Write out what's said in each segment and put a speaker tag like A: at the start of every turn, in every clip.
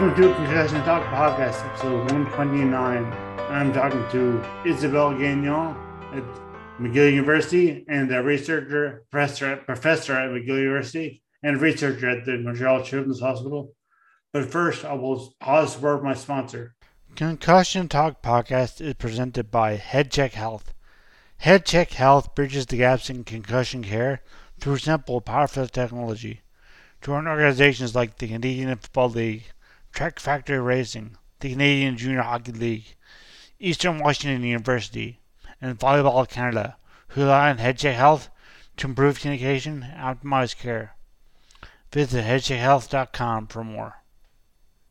A: Welcome to Concussion Talk Podcast, episode 129. I'm talking to Isabelle Gagnon at McGill University and a researcher, professor at, professor at McGill University, and researcher at the Montreal Children's Hospital. But first, I will pause for my sponsor. Concussion Talk Podcast is presented by HeadCheck Health. HeadCheck Health bridges the gaps in concussion care through simple, powerful technology. Join organizations like the Canadian Football League, Trek Factory Racing, the Canadian Junior Hockey League, Eastern Washington University, and Volleyball Canada, who rely on HeadCheck Health to improve communication and optimize care. Visit headcheckhealth.com for more.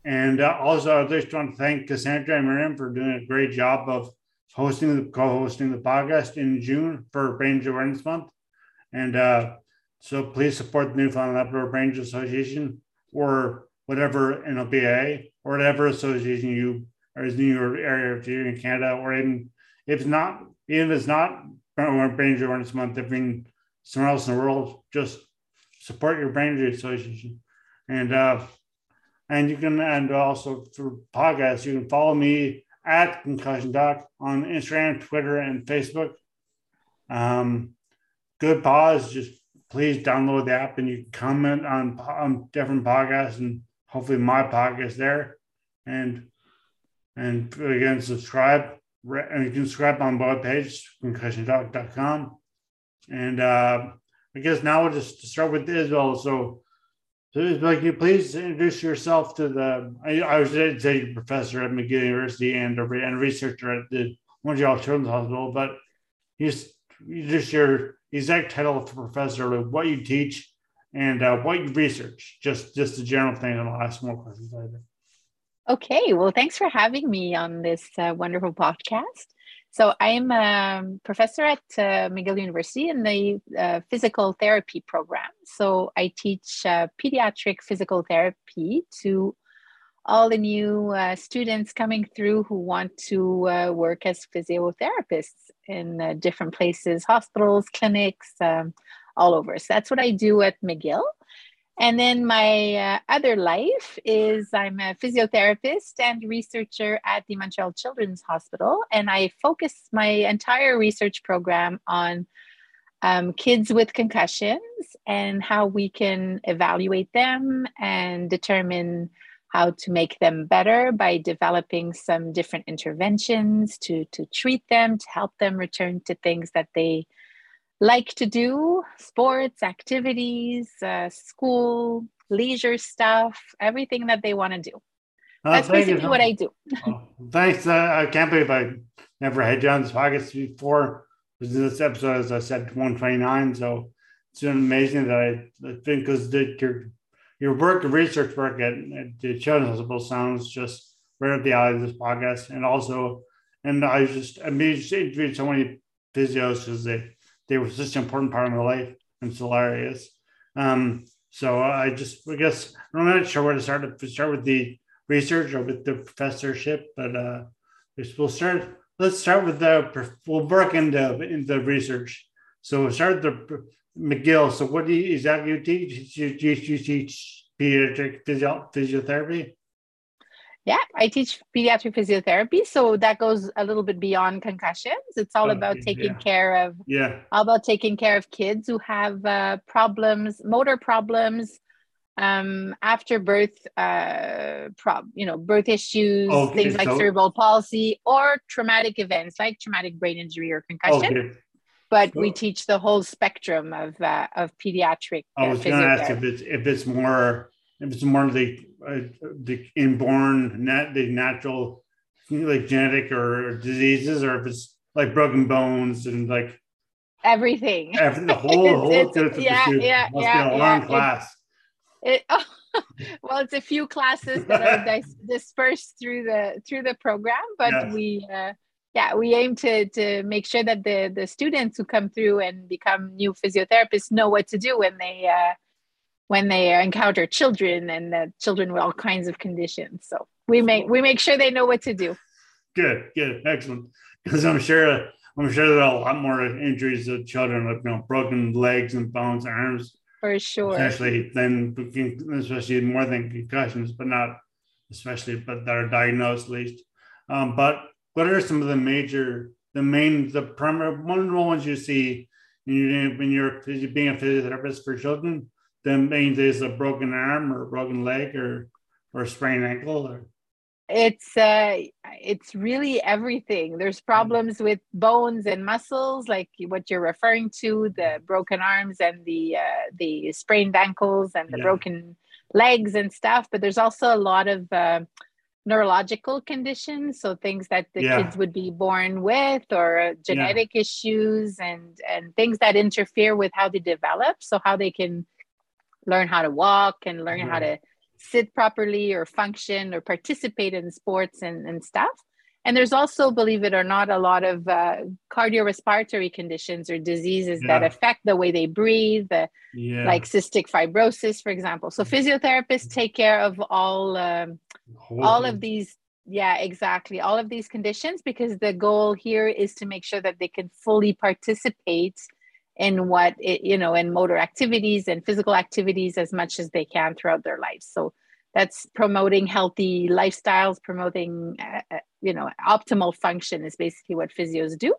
A: And uh, also, I just want to thank Cassandra and Miriam for doing a great job of hosting the co-hosting the podcast in June for Brain Awareness Month. And uh, so please support the Newfoundland Labrador Brain Association or whatever NLBA or whatever association you is in your area if you're in Canada or even if it's not even if it's not Brain Injury Awareness Month, if in somewhere else in the world, just support your brain injury association. And uh and you can and also through podcasts, you can follow me at concussion doc on Instagram, Twitter, and Facebook. Um good pause, just please download the app and you can comment on on different podcasts and hopefully my podcast there. And and again, subscribe. And you can subscribe on both pages, concussiontalk.com. And uh, I guess now we'll just start with Isabelle. So, so Isabelle, can you please introduce yourself to the, I, I was say professor at McGill University and a, and researcher at the Montreal Children's Hospital, but you just your exact title for professor, like what you teach and uh, what you research. Just just a general thing, and I'll ask more questions later.
B: Okay, well, thanks for having me on this uh, wonderful podcast. So, I'm a professor at uh, McGill University in the uh, physical therapy program. So, I teach uh, pediatric physical therapy to all the new uh, students coming through who want to uh, work as physiotherapists in different places, hospitals, clinics, um, all over. So that's what I do at McGill. And then my uh, other life is I'm a physiotherapist and researcher at the Montreal Children's Hospital. And I focus my entire research program on um, kids with concussions and how we can evaluate them and determine how to make them better by developing some different interventions to, to treat them, to help them return to things that they like to do sports, activities, uh, school, leisure stuff, everything that they want to do. Uh, That's basically you. what I do.
A: oh, thanks. Uh, I can't believe I never had you on this podcast before. This episode, as I said, 129. So it's been amazing that I think because your your work, and research work at, at the Children's Hospital sounds just right up the alley of this podcast. And also, and I just, I mean, just interviewed so many physios because they, they were such an important part of my life and still are Um, so I just, I guess, I'm not sure where to start. To start with the research or with the professorship, but uh, we'll start. Let's start with the. We'll work into into research. So we'll start the McGill. So what do you exactly you teach? You, you, you teach pediatric physio, physiotherapy?
B: Yeah, I teach pediatric physiotherapy, so that goes a little bit beyond concussions. It's all
A: Oh,
B: about taking
A: yeah.
B: care of
A: Yeah.
B: all about taking care of kids who have uh, problems, motor problems, um, after birth, uh, prob you know, birth issues,
A: Okay,
B: things like
A: so-
B: cerebral palsy or traumatic events like traumatic brain injury or concussion.
A: Okay.
B: But we teach the whole spectrum of uh, of pediatric
A: I
B: uh,
A: was going to ask if it's if it's more if it's more the uh, the inborn nat the natural like genetic or diseases or if it's like broken bones and like
B: Everything.
A: every, the whole
B: It's-
A: whole
B: it's-
A: to
B: yeah, yeah,
A: must
B: yeah,
A: be a
B: yeah,
A: long class.
B: It, well, it's a few classes that are dis- dispersed through the through the program, but
A: Yes.
B: we uh, yeah we aim to to make sure that the the students who come through and become new physiotherapists know what to do when they uh, when they encounter children and uh, children with all kinds of conditions. So we make we make sure they know what to do.
A: Good, good, excellent. Because I'm sure I'm sure there are a lot more injuries of children with you know broken legs and bones, arms,
B: For sure.
A: especially than especially more than concussions, but not especially, but that are diagnosed at least. Um, but what are some of the major, the main, the primary one of the ones you see when you're when you're being a physiotherapist for children? The means is a broken arm or a broken leg or or a sprained ankle or?
B: It's uh it's really everything. There's problems with bones and muscles like what you're referring to the broken arms and the uh, the sprained ankles and the
A: Yeah.
B: broken legs and stuff but there's also a lot of uh, neurological conditions so things that the
A: Yeah.
B: kids would be born with or genetic issues and and things that interfere with how they develop so how they can learn how to walk and learn how to sit properly or function or participate in sports and, and stuff. And there's also, believe it or not, a lot of uh, cardiorespiratory conditions or diseases that affect the way they breathe, the,
A: yeah,
B: like cystic fibrosis, for example. So physiotherapists take care of all um, all of these. Yeah, exactly. All of these conditions because the goal here is to make sure that they can fully participate in what it, you know in motor activities and physical activities as much as they can throughout their lives so that's promoting healthy lifestyles promoting uh, uh, you know optimal function is basically what physios do.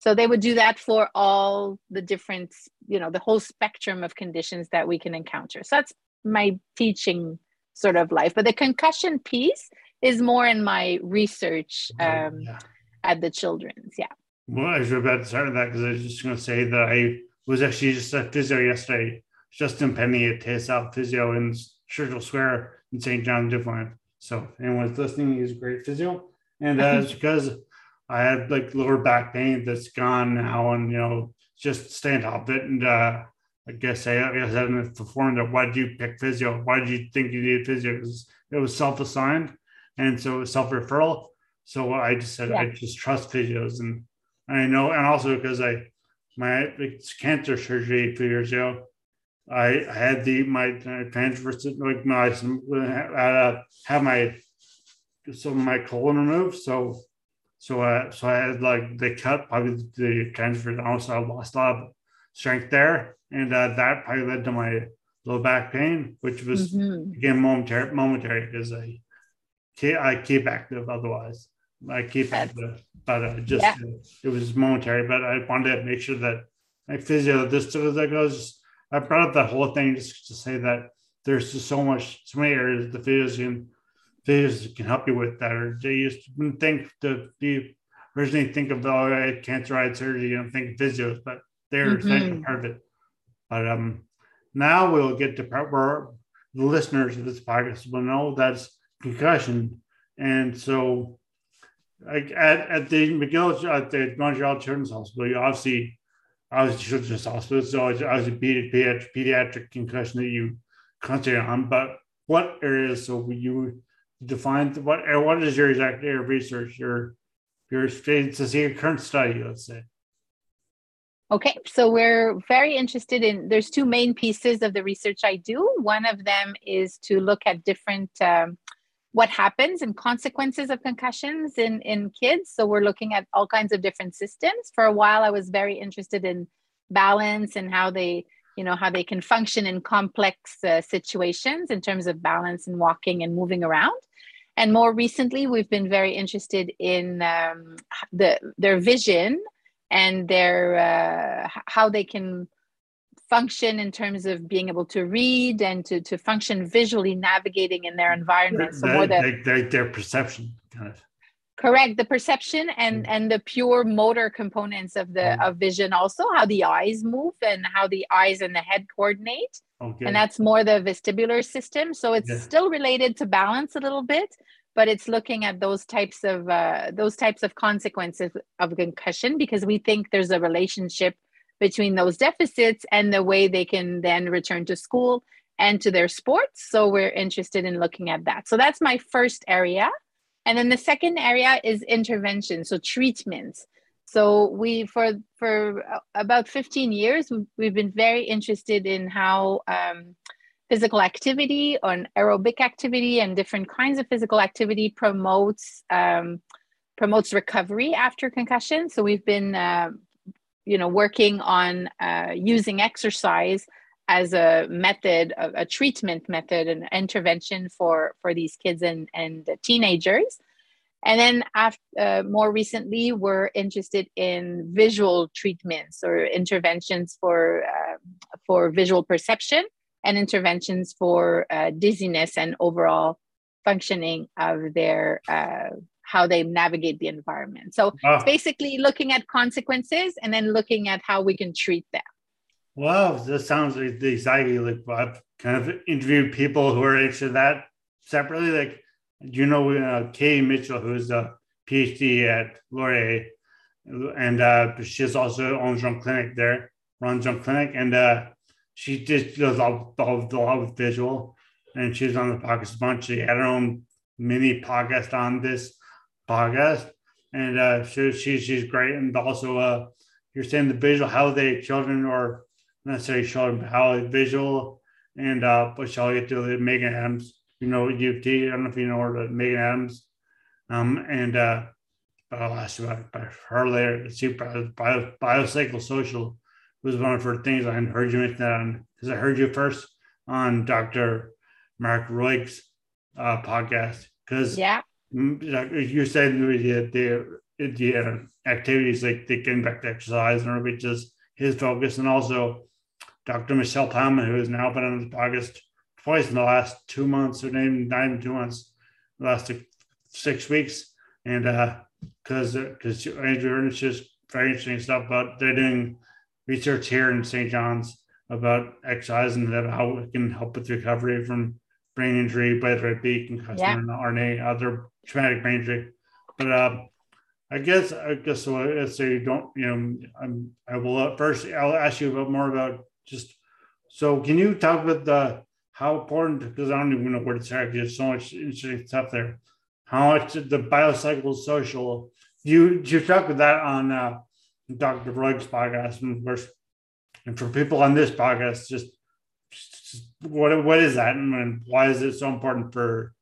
B: So they would do that for all the different you know the whole spectrum of conditions that we can encounter. So that's my teaching sort of life. But the concussion piece is more in my research um,
A: yeah.
B: at the children's yeah
A: Well, I was about to start with that because I was just going to say that I was actually just at physio yesterday. Justin Penny at TSL Physio in Churchill Square in St. John, Newfoundland. So, anyone's listening, he's a great physio. And it's because I had like lower back pain that's gone now, and you know, just stay on top of it. And uh, I guess I, I guess I haven't performed it. Why did you pick physio? Why did you think you needed physio? It was, it was self assigned, and so it was self referral. So I just said I just trust physios, and I know, and also because I my cancer surgery two years ago, I, I had the my transverse like my uh, have my some of my colon removed, so so uh, so I had like they cut probably the transverse down, so I lost a lot of strength there, and uh, that probably led to my low back pain, which was
B: Mhm.
A: again momentary momentary because I I keep active otherwise. I keep active, but uh, just
B: Yeah.
A: uh, it was momentary. But I wanted to make sure that my physio this that goes. I brought up that whole thing just to say that there's just so much, so many areas the physios can physios can help you with that. Or they used to think to be originally think of oh, I had cancer, I had surgery, you know, think physios, but they're essential
B: Mhm.
A: part of it. But um, now we'll get to part where the listeners of this podcast will know that's concussion, and so like at, at the McGill at the Montreal Children's Hospital, you obviously I was Children's Hospital, so I was, a pediatric, pediatric concussion that you concentrate on. But what areas? So you define what what is your exact area of research? Your your to see your current study, let's say.
B: Okay, so we're very interested in. There's two main pieces of the research I do. One of them is to look at different um, what happens and consequences of concussions in in kids. So we're looking at all kinds of different systems. For a while, I was very interested in balance and how they, you know, how they can function in complex uh, situations in terms of balance and walking and moving around. And more recently, we've been very interested in um, the their vision and their uh, how they can function in terms of being able to read and to, to function visually navigating in their environment
A: so more the, their, their perception kind of
B: correct the perception and mm. and the pure motor components of the mm. of vision also how the eyes move and how the eyes and the head coordinate okay. and that's more the vestibular system so it's still related to balance a little bit but it's looking at those types of uh, those types of consequences of concussion because we think there's a relationship between those deficits and the way they can then return to school and to their sports. So we're interested in looking at that. So that's my first area. And then the second area is intervention, so treatments. So we for for about 15 years we've been very interested in how um, physical activity or aerobic activity and different kinds of physical activity promotes um, promotes recovery after concussion. So we've been uh, you know working on uh, using exercise as a method a, treatment method an intervention for for these kids and and teenagers. And then after uh, more recently we're interested in visual treatments or interventions for uh, for visual perception and interventions for uh, dizziness and overall functioning of their uh, how they navigate the environment. So wow. it's basically looking at consequences and then looking at how we can treat them.
A: Wow, that sounds like exactly like I've kind of interviewed people who are interested in that separately. Like, you know, uh, Katie Mitchell, who's a PhD at Laurier, and uh, she's also owns her clinic there, runs her clinic, and uh, she just does all, all with visual. And she's on the podcast a bunch. She had her own mini podcast on this podcast, and uh, she, she she's great. And also, uh, you're saying the visual how they children or not necessarily but how visual and uh, but shall get to the Megan Adams, you know, UT. I don't know if you know her, but Megan Adams, um, and uh, I'll ask you about, her later. See, bio, bio, biopsychosocial was one of her things. I heard you mention that because I heard you first on Dr. Mark Roig's uh, podcast. Because
B: yeah, Mm,
A: you said the the, the uh, activities like the getting back to exercise and everybody just his focus, and also Dr. Michelle Ploughman, who has now been on the podcast twice in the last two months, or maybe not even two months, the last six weeks, and because uh, because uh, Andrew it's just very interesting stuff. But they're doing research here in St. John's about exercise and that how it can help with recovery from brain injury, whether it be concussion yeah. or RNA, other traumatic brain injury. But uh, I guess I guess so. Let's say you don't, you know, I'm, I will uh, first. I'll ask you about more about just. So, can you talk about the how important? Because I don't even know where to start. There's so much interesting stuff there. How much the biopsychosocial? social? You you talk with that on uh, Dr. Roig's podcast, and of course, and for people on this podcast, just, just what what is that, and why is it so important for?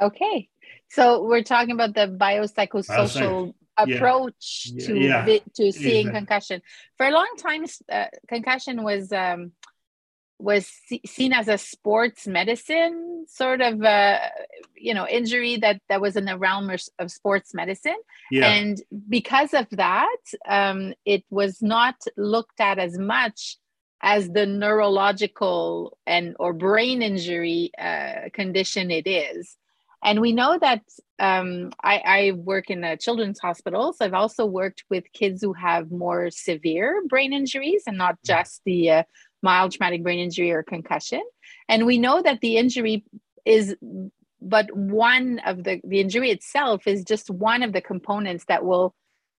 B: Okay, so we're talking about the biopsychosocial approach yeah. to yeah. Vi- to seeing concussion. For a long time, uh, concussion was um, was seen as a sports medicine sort of uh, you know injury that that was in the realm of, of sports medicine yeah. and because of that um, it was not looked at as much as the neurological and or brain injury uh, condition it is and we know that um, I, I, work in a children's hospital, so I've also worked with kids who have more severe brain injuries and not mm. just the uh, mild traumatic brain injury or concussion. And we know that the injury is but one of the the injury itself is just one of the components that will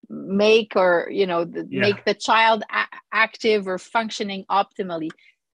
B: make or you know the, yeah. make the child a- active or functioning optimally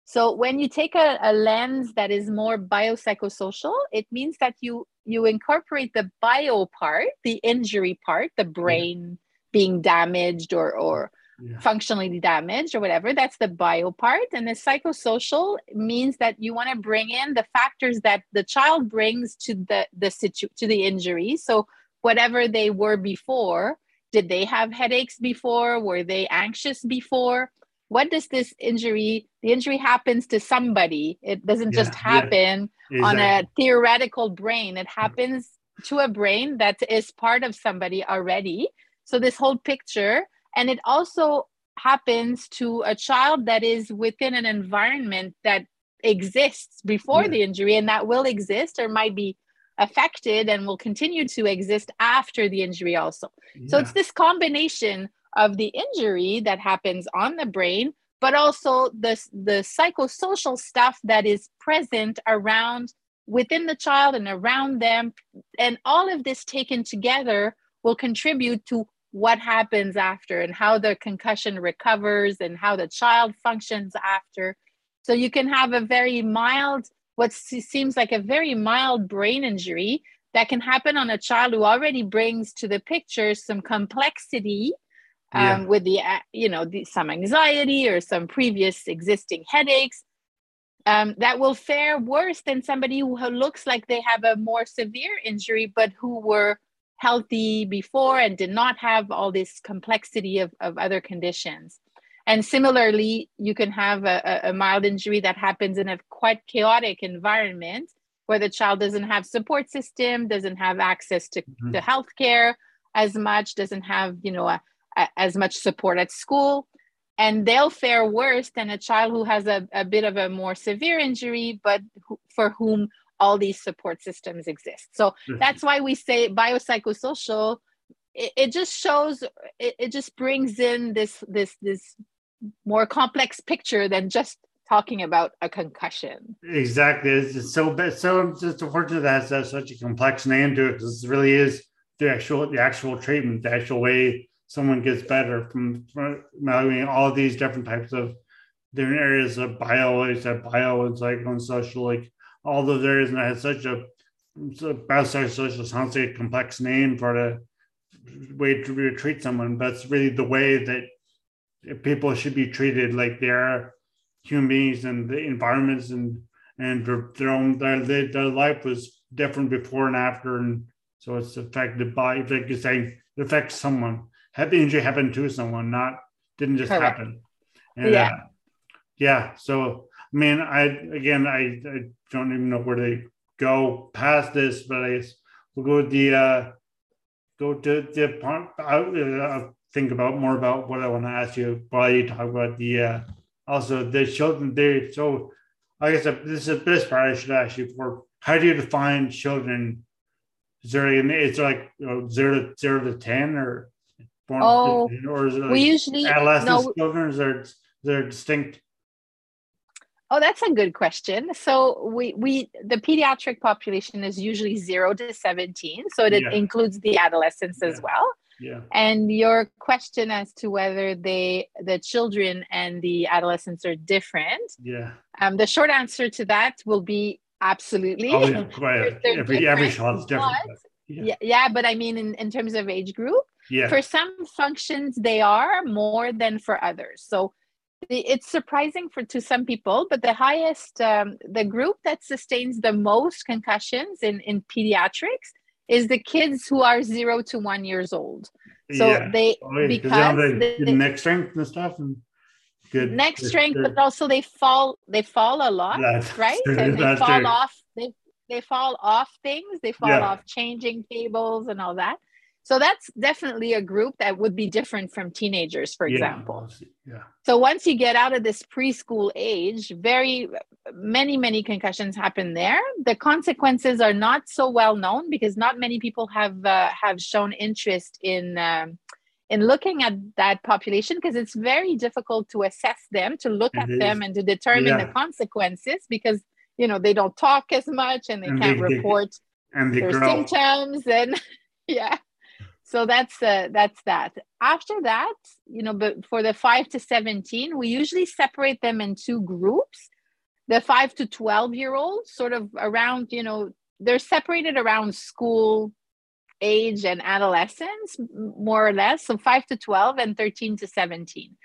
B: so when you take a, a lens that is more biopsychosocial it means that you you incorporate the bio part, the injury part, the brain yeah. being damaged or or yeah. functionally damaged or whatever. That's the bio part. And the psychosocial means that you want to bring in the factors that the child brings to the the situ to the injury. So whatever they were before, did they have headaches before? Were they anxious before? What does this injury the injury happens to somebody it doesn't yeah, just happen yeah, exactly. on a theoretical brain it happens to a brain that is part of somebody already. So this whole picture, and it also happens to a child that is within an environment that exists before yeah. the injury and that will exist or might be affected and will continue to exist after the injury also. So it's this combination of the injury that happens on the brain but also the the psychosocial stuff that is present around within the child and around them. And all of this taken together will contribute to what happens after and how the concussion recovers and how the child functions after. So you can have a very mild what seems like a very mild brain injury that can happen on a child who already brings to the picture some complexity um, yeah. with the uh, you know the, some anxiety or some previous existing headaches um, that will fare worse than somebody who looks like they have a more severe injury but who were healthy before and did not have all this complexity of, of other conditions and similarly you can have a, a mild injury that happens in a quite chaotic environment where the child doesn't have support system doesn't have access to, mm-hmm. to health care as much doesn't have you know a, as much support at school. And they'll fare worse than a child who has a, a bit of a more severe injury but who, for whom all these support systems exist. So mm-hmm. that's why we say biopsychosocial it, it just shows it, it just brings in this this this more complex picture than just talking about a concussion.
A: Exactly. It's so so just unfortunate that has such a complex name to it because it really is the actual the actual treatment the actual way someone gets better from, from evaluating all these different types of different areas of bio, like said, bio and psycho and social, like all those areas, and it has such a so biopsychosocial sounds like a complex name for the way to treat someone, but it's really the way that people should be treated like they are human beings and the environments and and their own their, their life was different before and after and so it's affected by like you're saying it affects someone had the injury happen to someone, not didn't just Correct. happen. And, yeah. Uh, yeah. So I mean, I again, I, I don't even know where to go past this, but I guess we'll go with the uh, go to the part. I'll, uh, think about more about what I want to ask you while you talk about the uh, also the children. They so I guess this is this part I should ask you for. How do you define children? Is there, is there like you know, zero to zero to ten or
B: oh, or is it like we usually
A: adolescent no, children? Is there they're distinct?
B: Oh, that's a good question. So we we the pediatric population is usually zero to seventeen, so it yeah. includes the adolescents yeah. as well.
A: Yeah.
B: And your question as to whether they the children and the adolescents are different.
A: Yeah.
B: Um, the short answer to that will be absolutely.
A: Oh, yeah. every every child is different. But,
B: yeah. yeah, but I mean in, in terms of age group,
A: yeah.
B: For some functions, they are more than for others. So it's surprising for to some people, but the highest, um, the group that sustains the most concussions in in pediatrics is the kids who are zero to one years old. So yeah. they oh, because
A: they, the neck strength and stuff and
B: good neck strength, but also they fall they fall a lot, that's right? And they fall true. off they they fall off things, they fall yeah. off changing tables and all that. So that's definitely a group that would be different from teenagers, for example.
A: Yeah.
B: So once you get out of this preschool age, very many, many concussions happen there. The consequences are not so well known because not many people have uh, have shown interest in um, in looking at that population because it's very difficult to assess them, to look it at is. them, and to determine yeah. the consequences because you know they don't talk as much and they and can't they, report
A: they, and
B: their grow. symptoms and yeah so that's uh, that's that. After that you know but for the 5 to 17 we usually separate them in two groups. The 5 to 12 year olds sort of around you know they're separated around school age and adolescence more or less. So 5 to 12 and 13 to 17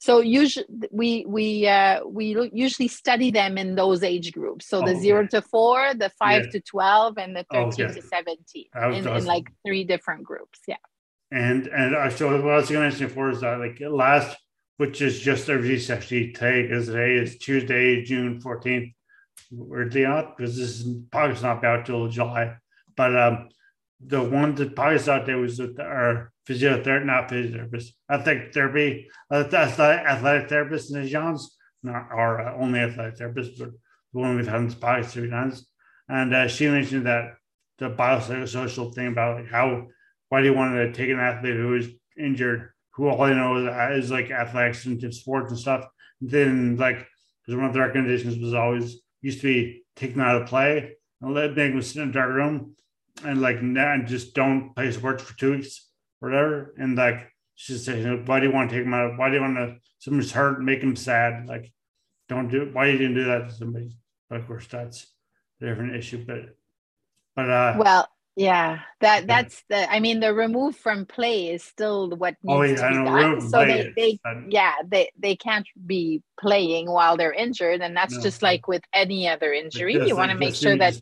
B: so usually we we uh, we usually study them in those age groups. So the oh, zero to four the five yeah. to 12 and the 13 okay. to 17 in, in, like three different groups yeah.
A: And and uh, so what i was going to mention before is that like last which is just release actually today because today is tuesday june 14th weirdly not because this is probably not out till july but um the one that probably out there was with our physiotherapist, not physiotherapist, athletic therapy, athletic, athletic therapist in the Johns, not our uh, only athletic therapist, but the one we've had in the past three times. And uh, she mentioned that the biopsychosocial thing about like how why do you want to take an athlete who is injured, who all I know is, is like athletics and sports and stuff. then like because one of the recommendations was always used to be taken out of play and let them sit in a dark room and like and just don't play sports for two weeks whatever. And like she said, why do you want to take him out? Why do you want to someone's hurt, make him sad? Like, don't do it. Why you didn't do that to somebody? But of course, that's a different issue. But but uh
B: well yeah that that's the i mean the remove from play is still what oh, needs oh, yeah, to be done so they, they yeah they they can't be playing while they're injured and that's no. just like with any other injury you want to make sure that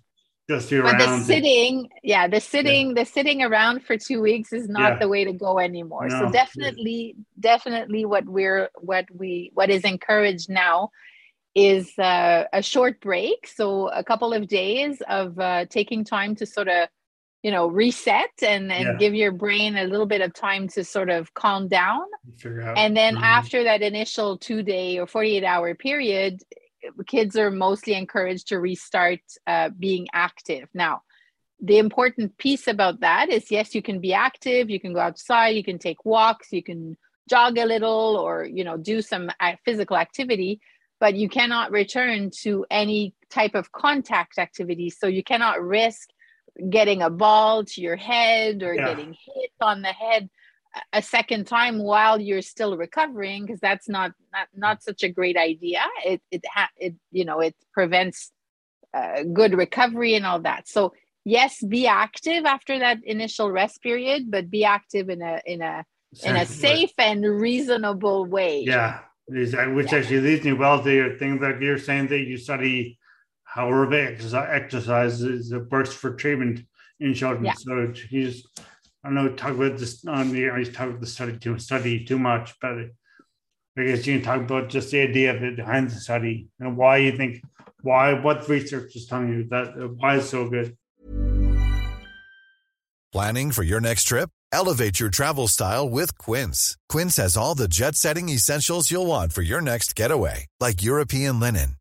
A: just
B: but the sitting yeah the sitting yeah. the sitting around for two weeks is not yeah. the way to go anymore no. so definitely definitely what we're what we what is encouraged now is uh, a short break so a couple of days of uh, taking time to sort of you know reset and and yeah. give your brain a little bit of time to sort of calm down and then mm-hmm. after that initial two day or 48 hour period kids are mostly encouraged to restart uh, being active. Now, the important piece about that is yes, you can be active, you can go outside, you can take walks, you can jog a little or you know do some physical activity but you cannot return to any type of contact activity so you cannot risk getting a ball to your head or yeah. getting hit on the head a second time while you're still recovering because that's not, not not such a great idea. It it ha- it you know it prevents uh, good recovery and all that. So yes be active after that initial rest period but be active in a in a in a safe and reasonable way.
A: Yeah. Which yeah. actually leads me well to your thing that you're saying that you study how aerobic exercise is it works for treatment in children. Yeah. so he's I know talk about this on the I talk about the study too study too much, but I guess you can talk about just the idea of it behind the study and why you think why what research is telling you that uh, why it's so good.
C: Planning for your next trip? Elevate your travel style with Quince. Quince has all the jet setting essentials you'll want for your next getaway, like European linen,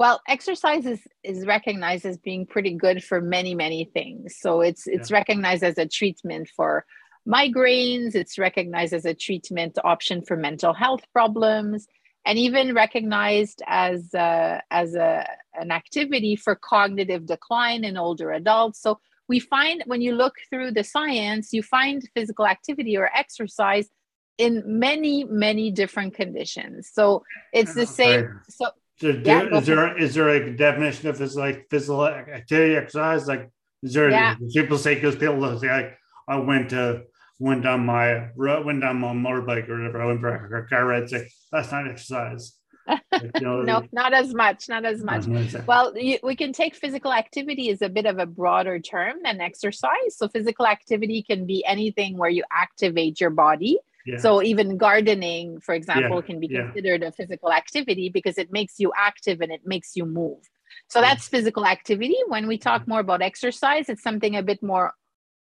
B: Well, exercise is, is recognized as being pretty good for many, many things. So it's it's yeah. recognized as a treatment for migraines, it's recognized as a treatment option for mental health problems, and even recognized as a, as a an activity for cognitive decline in older adults. So we find when you look through the science, you find physical activity or exercise in many, many different conditions. So it's the same. So,
A: so do, yeah, is there is there a definition of this like physical activity exercise? Like is there yeah. people say because people say like I went to went on my went on my motorbike or whatever. I went for a car ride. Say that's not exercise.
B: you know, no, not as much, not as much. Uh-huh, well, you, we can take physical activity as a bit of a broader term than exercise. So physical activity can be anything where you activate your body. Yeah. So even gardening, for example, yeah. can be considered yeah. a physical activity because it makes you active and it makes you move. So mm. that's physical activity. When we talk mm-hmm. more about exercise, it's something a bit more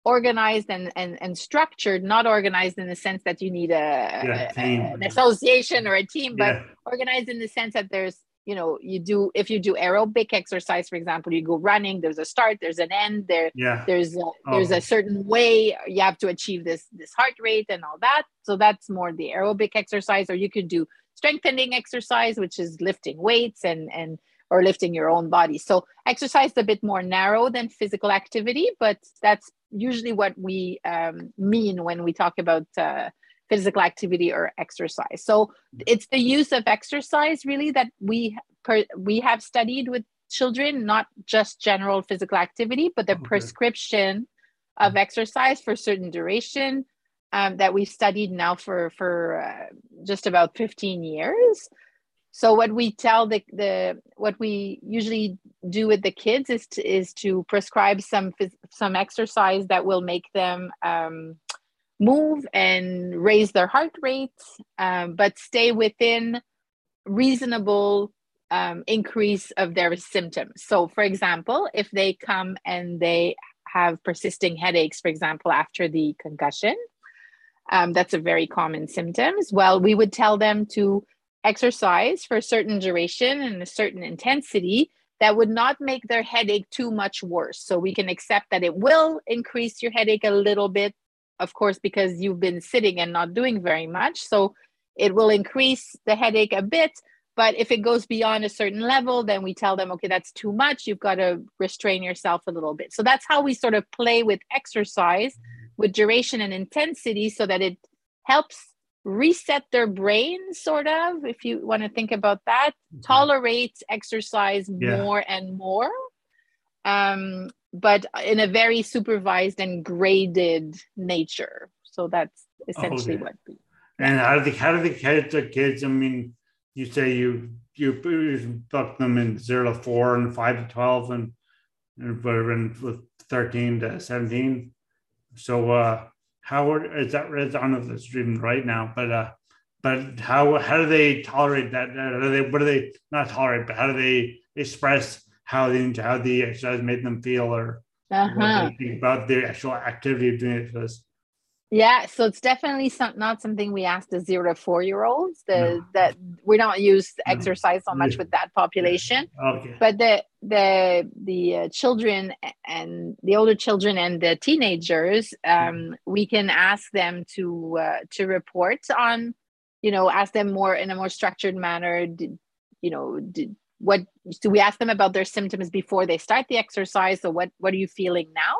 B: organized and, and, and structured, not organized in the sense that you need a, a an association or a team, but organized in the sense that there's, you know, you do, if you do aerobic exercise, for example, you go running, there's a start, there's an end there, yeah. there's, a, there's oh. a certain way you have to achieve this, this heart rate and all that. So that's more the aerobic exercise, or you could do strengthening exercise, which is lifting weights and, and, or lifting your own body. So exercise is a bit more narrow than physical activity, but that's usually what we um, mean when we talk about uh, physical activity or exercise. So it's the use of exercise really that we per, we have studied with children, not just general physical activity, but the okay. prescription of mm-hmm. exercise for certain duration um, that we've studied now for for uh, just about 15 years so what we tell the, the what we usually do with the kids is to, is to prescribe some some exercise that will make them um, move and raise their heart rates, um, but stay within reasonable um, increase of their symptoms so for example if they come and they have persisting headaches for example after the concussion um, that's a very common symptoms well we would tell them to exercise for a certain duration and a certain intensity that would not make their headache too much worse. So we can accept that it will increase your headache a little bit, of course, because you've been sitting and not doing very much. So it will increase the headache a bit. But if it goes beyond a certain level, then we tell them, okay, that's too much. You've got to restrain yourself a little bit. So that's how we sort of play with exercise with duration and intensity so that it helps reset their brain sort of if you want to think about that mm-hmm. tolerate exercise yeah. more and more um, but in a very supervised and graded nature so that's essentially okay. what we,
A: and how do they how do they catch the kids i mean you say you you, book them in zero to four and five to 12 and and whatever and with 13 to 17 so uh how is that it's on the stream right now, but uh, but how how do they tolerate that? How do they what do they not tolerate, but how do they express how the how the exercise made them feel or uh-huh. what they think about the actual activity of doing it this?
B: Yeah, so it's definitely some, not something we ask the zero to four year olds. The no. that we don't use exercise so much with that population. Okay. But the the the uh, children and the older children and the teenagers, um, we can ask them to uh, to report on, you know, ask them more in a more structured manner. Did, you know, did, what do we ask them about their symptoms before they start the exercise? So what what are you feeling now?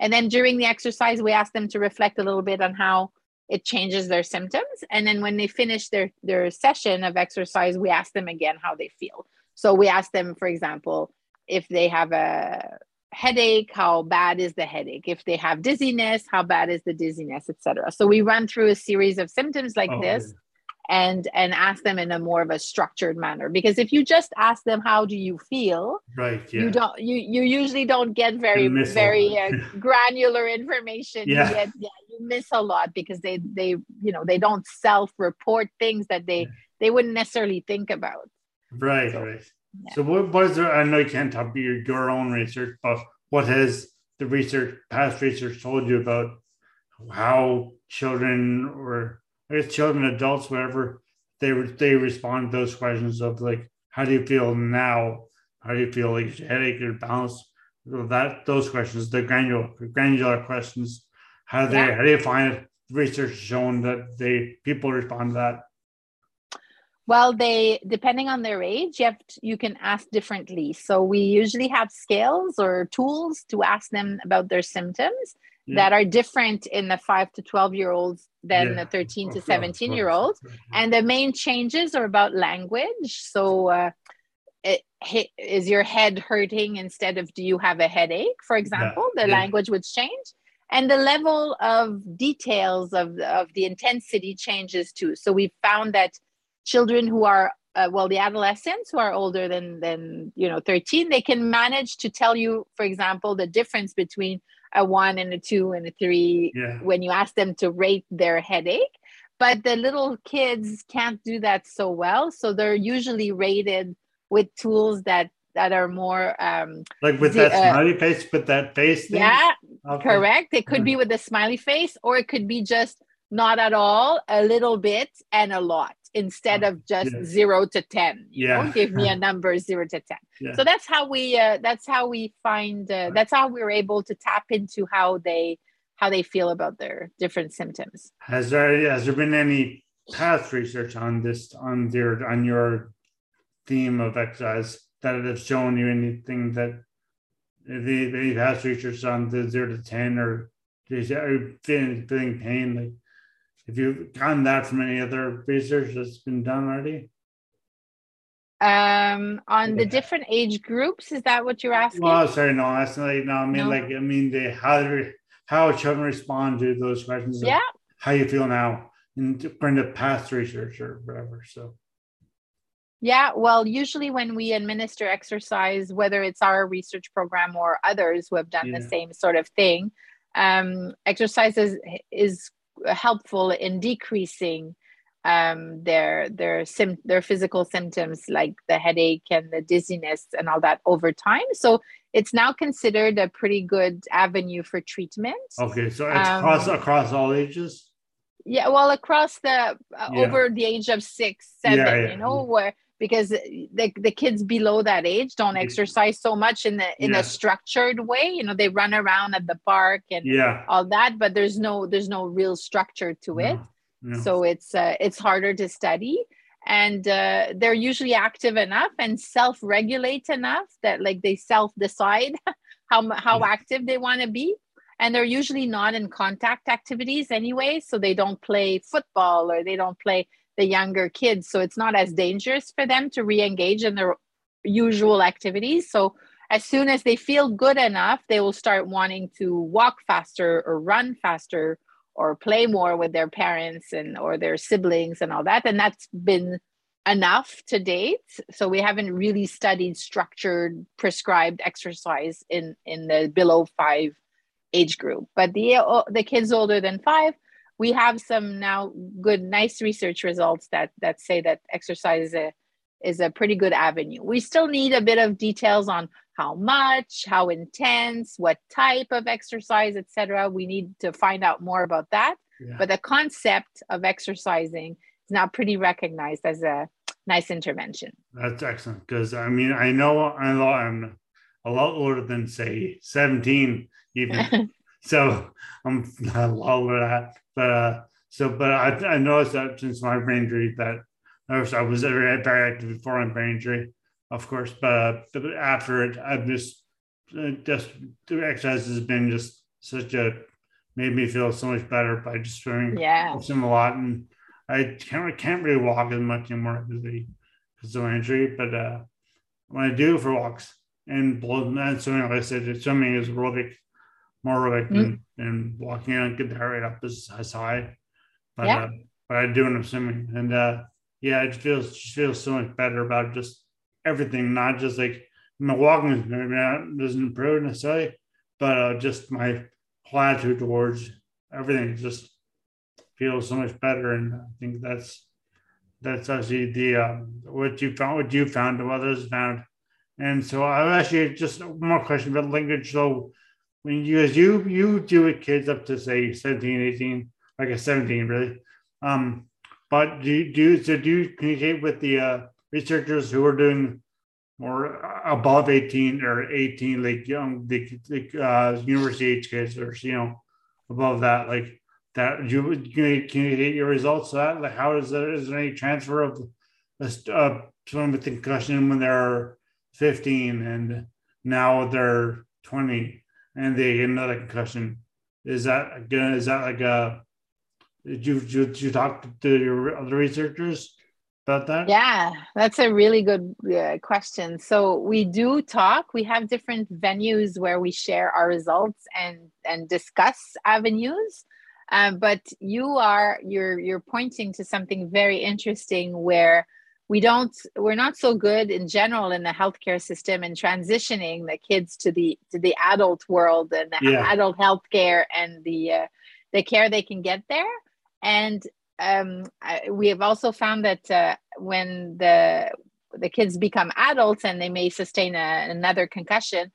B: And then during the exercise, we ask them to reflect a little bit on how it changes their symptoms. And then when they finish their, their session of exercise, we ask them again how they feel. So we ask them, for example, if they have a headache, how bad is the headache? If they have dizziness, how bad is the dizziness, etc. So we run through a series of symptoms like oh, this and and ask them in a more of a structured manner because if you just ask them how do you feel
A: right yeah.
B: you don't you you usually don't get very very uh, granular information yeah. You, get, yeah, you miss a lot because they they you know they don't self report things that they yeah. they wouldn't necessarily think about
A: right so, right yeah. so what was there i know you can't talk about your, your own research but what has the research past research told you about how children or guess children, adults, whatever, they they respond to those questions of like, how do you feel now? How do you feel like headache or balance? That those questions, the granular granular questions, how do they yeah. how do you find it? Research has shown that they people respond to that.
B: Well, they depending on their age, you have to, you can ask differently. So we usually have scales or tools to ask them about their symptoms yeah. that are different in the 5 to 12 year olds than yeah. the 13 to 17 year olds. And the main changes are about language. So uh, it, is your head hurting instead of do you have a headache for example yeah. the language would change and the level of details of, of the intensity changes too so we found that children who are uh, well the adolescents who are older than than you know 13 they can manage to tell you for example the difference between a one and a two and a three yeah. when you ask them to rate their headache but the little kids can't do that so well so they're usually rated with tools that that are more um
A: like with that uh, smiley face with that face
B: thing? yeah okay. correct it could be with a smiley face or it could be just not at all a little bit and a lot instead of just yeah. zero to ten you yeah know? give me a number zero to ten yeah. so that's how we uh, that's how we find uh, that's how we are able to tap into how they how they feel about their different symptoms
A: has there has there been any past research on this on their on your theme of exercise that have shown you anything that the the past research on the zero to ten or is feeling, feeling pain like have you gotten that from any other research that's been done already?
B: Um on the different age groups is that what you're asking?
A: Well sorry no that's like no i mean no. like i mean the how how children respond to those questions
B: yeah.
A: how you feel now in bring the past research or whatever so.
B: Yeah, well, usually when we administer exercise, whether it's our research program or others who have done yeah. the same sort of thing, um, exercise is, is helpful in decreasing um, their their sim- their physical symptoms like the headache and the dizziness and all that over time. So it's now considered a pretty good avenue for treatment.
A: Okay, so it's um, across across all ages.
B: Yeah, well, across the uh, yeah. over the age of six, seven, yeah, you know, where because the, the kids below that age don't exercise so much in the in yeah. a structured way you know they run around at the park and
A: yeah.
B: all that but there's no there's no real structure to it. No. so it's uh, it's harder to study and uh, they're usually active enough and self-regulate enough that like they self-decide how how yeah. active they want to be and they're usually not in contact activities anyway so they don't play football or they don't play the younger kids. So it's not as dangerous for them to re-engage in their usual activities. So as soon as they feel good enough they will start wanting to walk faster or run faster or play more with their parents and or their siblings and all that. And that's been enough to date. So we haven't really studied structured prescribed exercise in in the below 5 age group. But the the kids older than 5 we have some now good, nice research results that that say that exercise is a, is a pretty good avenue. We still need a bit of details on how much, how intense, what type of exercise, etc. We need to find out more about that. Yeah. But the concept of exercising is now pretty recognized as a nice intervention.
A: That's excellent because I mean I know I know I'm a lot older than say 17 even. so I'm a lot older than that. But uh, so, but I, I noticed that since my brain injury that I was, I was very, very active before my brain injury, of course. But, uh, but after it, I've just uh, just the exercise has been just such a made me feel so much better by just doing
B: yeah
A: a lot and I can't can't really walk as much anymore because because of my injury. But uh, when I do for walks and blood and swimming, like I said, swimming is aerobic more like mm-hmm. than, walking and get the heart rate up as, as high. But yeah. uh, but I do I'm swimming. And uh yeah, it feels just feels so much better about just everything, not just like my walking maybe not doesn't improve necessarily, but uh, just my attitude towards everything just feels so much better. And I think that's that's actually the uh, what you found what you found and others found. And so I actually just one more question about language. So when you as you you do with kids up to say 17 18 like a 17 really. Um but do you do so do you communicate with the uh, researchers who are doing more above 18 or 18 like young the, the uh, university age kids or you know above that like that you can you communicate your results to that? Like how is there is there any transfer of uh, someone with concussion when they're 15 and now they're 20 and they get another concussion. Is that again? Is that like a? Did you did you talk to your other researchers about that?
B: Yeah, that's a really good uh, question. So we do talk. We have different venues where we share our results and and discuss avenues. Um, but you are you're you're pointing to something very interesting where we don't we're not so good in general in the healthcare system in transitioning the kids to the to the adult world and the yeah. adult healthcare and the uh, the care they can get there and um, I, we have also found that uh, when the the kids become adults and they may sustain a, another concussion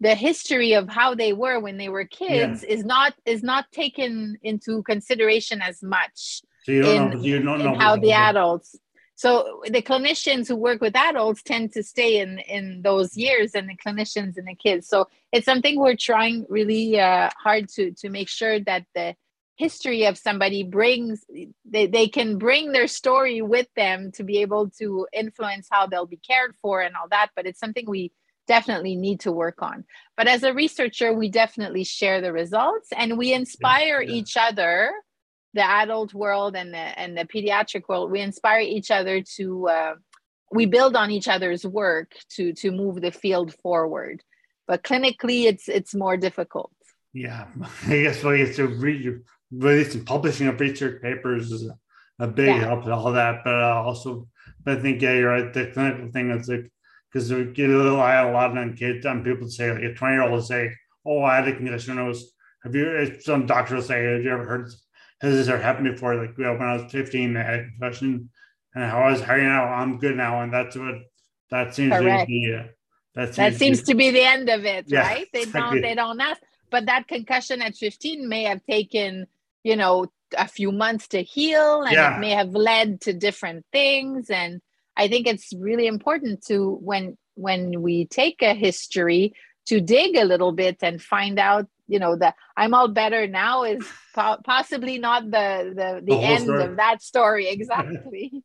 B: the history of how they were when they were kids yeah. is not is not taken into consideration as much
A: so you don't in, know, you don't know
B: how the adults so the clinicians who work with adults tend to stay in in those years and the clinicians and the kids so it's something we're trying really uh, hard to to make sure that the history of somebody brings they, they can bring their story with them to be able to influence how they'll be cared for and all that but it's something we definitely need to work on. But as a researcher, we definitely share the results and we inspire yeah, yeah. each other, the adult world and the and the pediatric world. We inspire each other to uh, we build on each other's work to to move the field forward. But clinically, it's it's more difficult.
A: Yeah, I guess well, it's a read, releasing publishing of research papers is a, a big yeah. help to all that. But uh, also, but I think yeah, you're right. The clinical thing is like because we get a little eye a lot on kids and people say like a 20 year old will say, Oh, I had a concussion. I was have you some doctor will say, Have you ever heard has this ever happened before? Like when I was 15, I had a concussion and how I was how you know I'm good now. And that's what that seems Correct. to be uh,
B: that seems, that seems to, be the end of it, yeah, right? They don't they don't ask. But that concussion at 15 may have taken, you know, a few months to heal and yeah. it may have led to different things and I think it's really important to when when we take a history to dig a little bit and find out you know that i'm all better now is po- possibly not the the, the, the end story. of that story exactly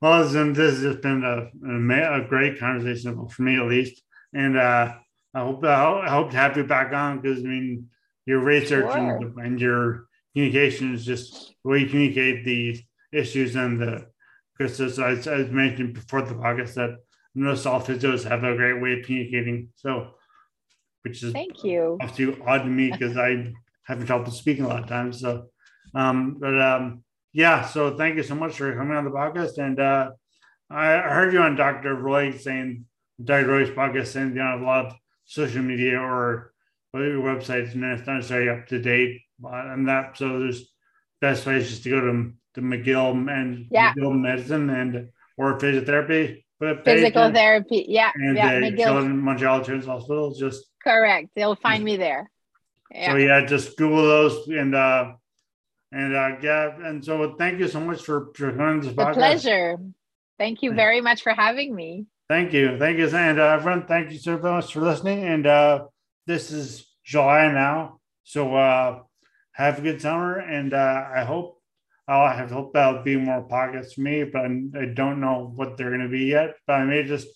A: well and this has just been a, a, great conversation for me at least and uh, i hope i hope to have you back on because i mean your research sure. and, and, your communication is just the way you communicate the issues and the because as I, I mentioned before the podcast that most all physios have a great way of communicating. So, which is
B: thank you.
A: Obviously odd to me because I have trouble speaking a lot of times. So, um, but um, yeah. So thank you so much for coming on the podcast. And uh, I heard you on Dr. Roy saying Dr. Roy's podcast saying you know a lot of social media or your websites and it's not necessarily up to date on that. So there's best place just to go to the McGill and
B: yeah.
A: McGill medicine and or physiotherapy.
B: But physical therapy, yeah,
A: and
B: yeah,
A: McGill. Montreal Children's Hospital. Just
B: correct. They'll find me there.
A: Yeah. So yeah, just Google those and uh and uh yeah, and so thank you so much for for coming to this
B: podcast. A pleasure. Thank you very much for having me.
A: Thank you, thank you, and uh, everyone, thank you so much for listening. And uh this is July now, so uh have a good summer, and uh I hope I'll have hope that'll be more pockets for me, but I don't know what they're going to be yet. But I may just,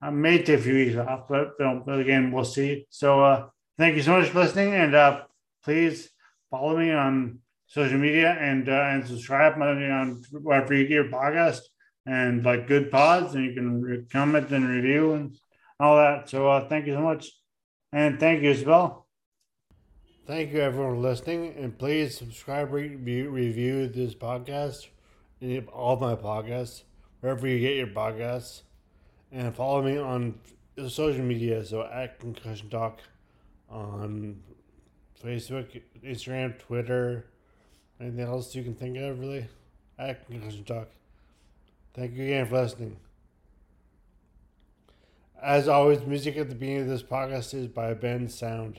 A: I may take a few weeks off, but, but again, we'll see. So uh, thank you so much for listening, and uh, please follow me on social media and uh, and subscribe on wherever you get your podcast and like Goodpods, and you can comment and review and all that. So uh, thank you so much, and thank you, Isabel. Thank you, everyone, for listening. And please subscribe, review, review this podcast, all my podcasts, wherever you get your podcasts. And follow me on social media. So, at Concussion Talk on Facebook, Instagram, Twitter, anything else you can think of, really. At Concussion Talk. Thank you again for listening. As always, music at the beginning of this podcast is by Bensound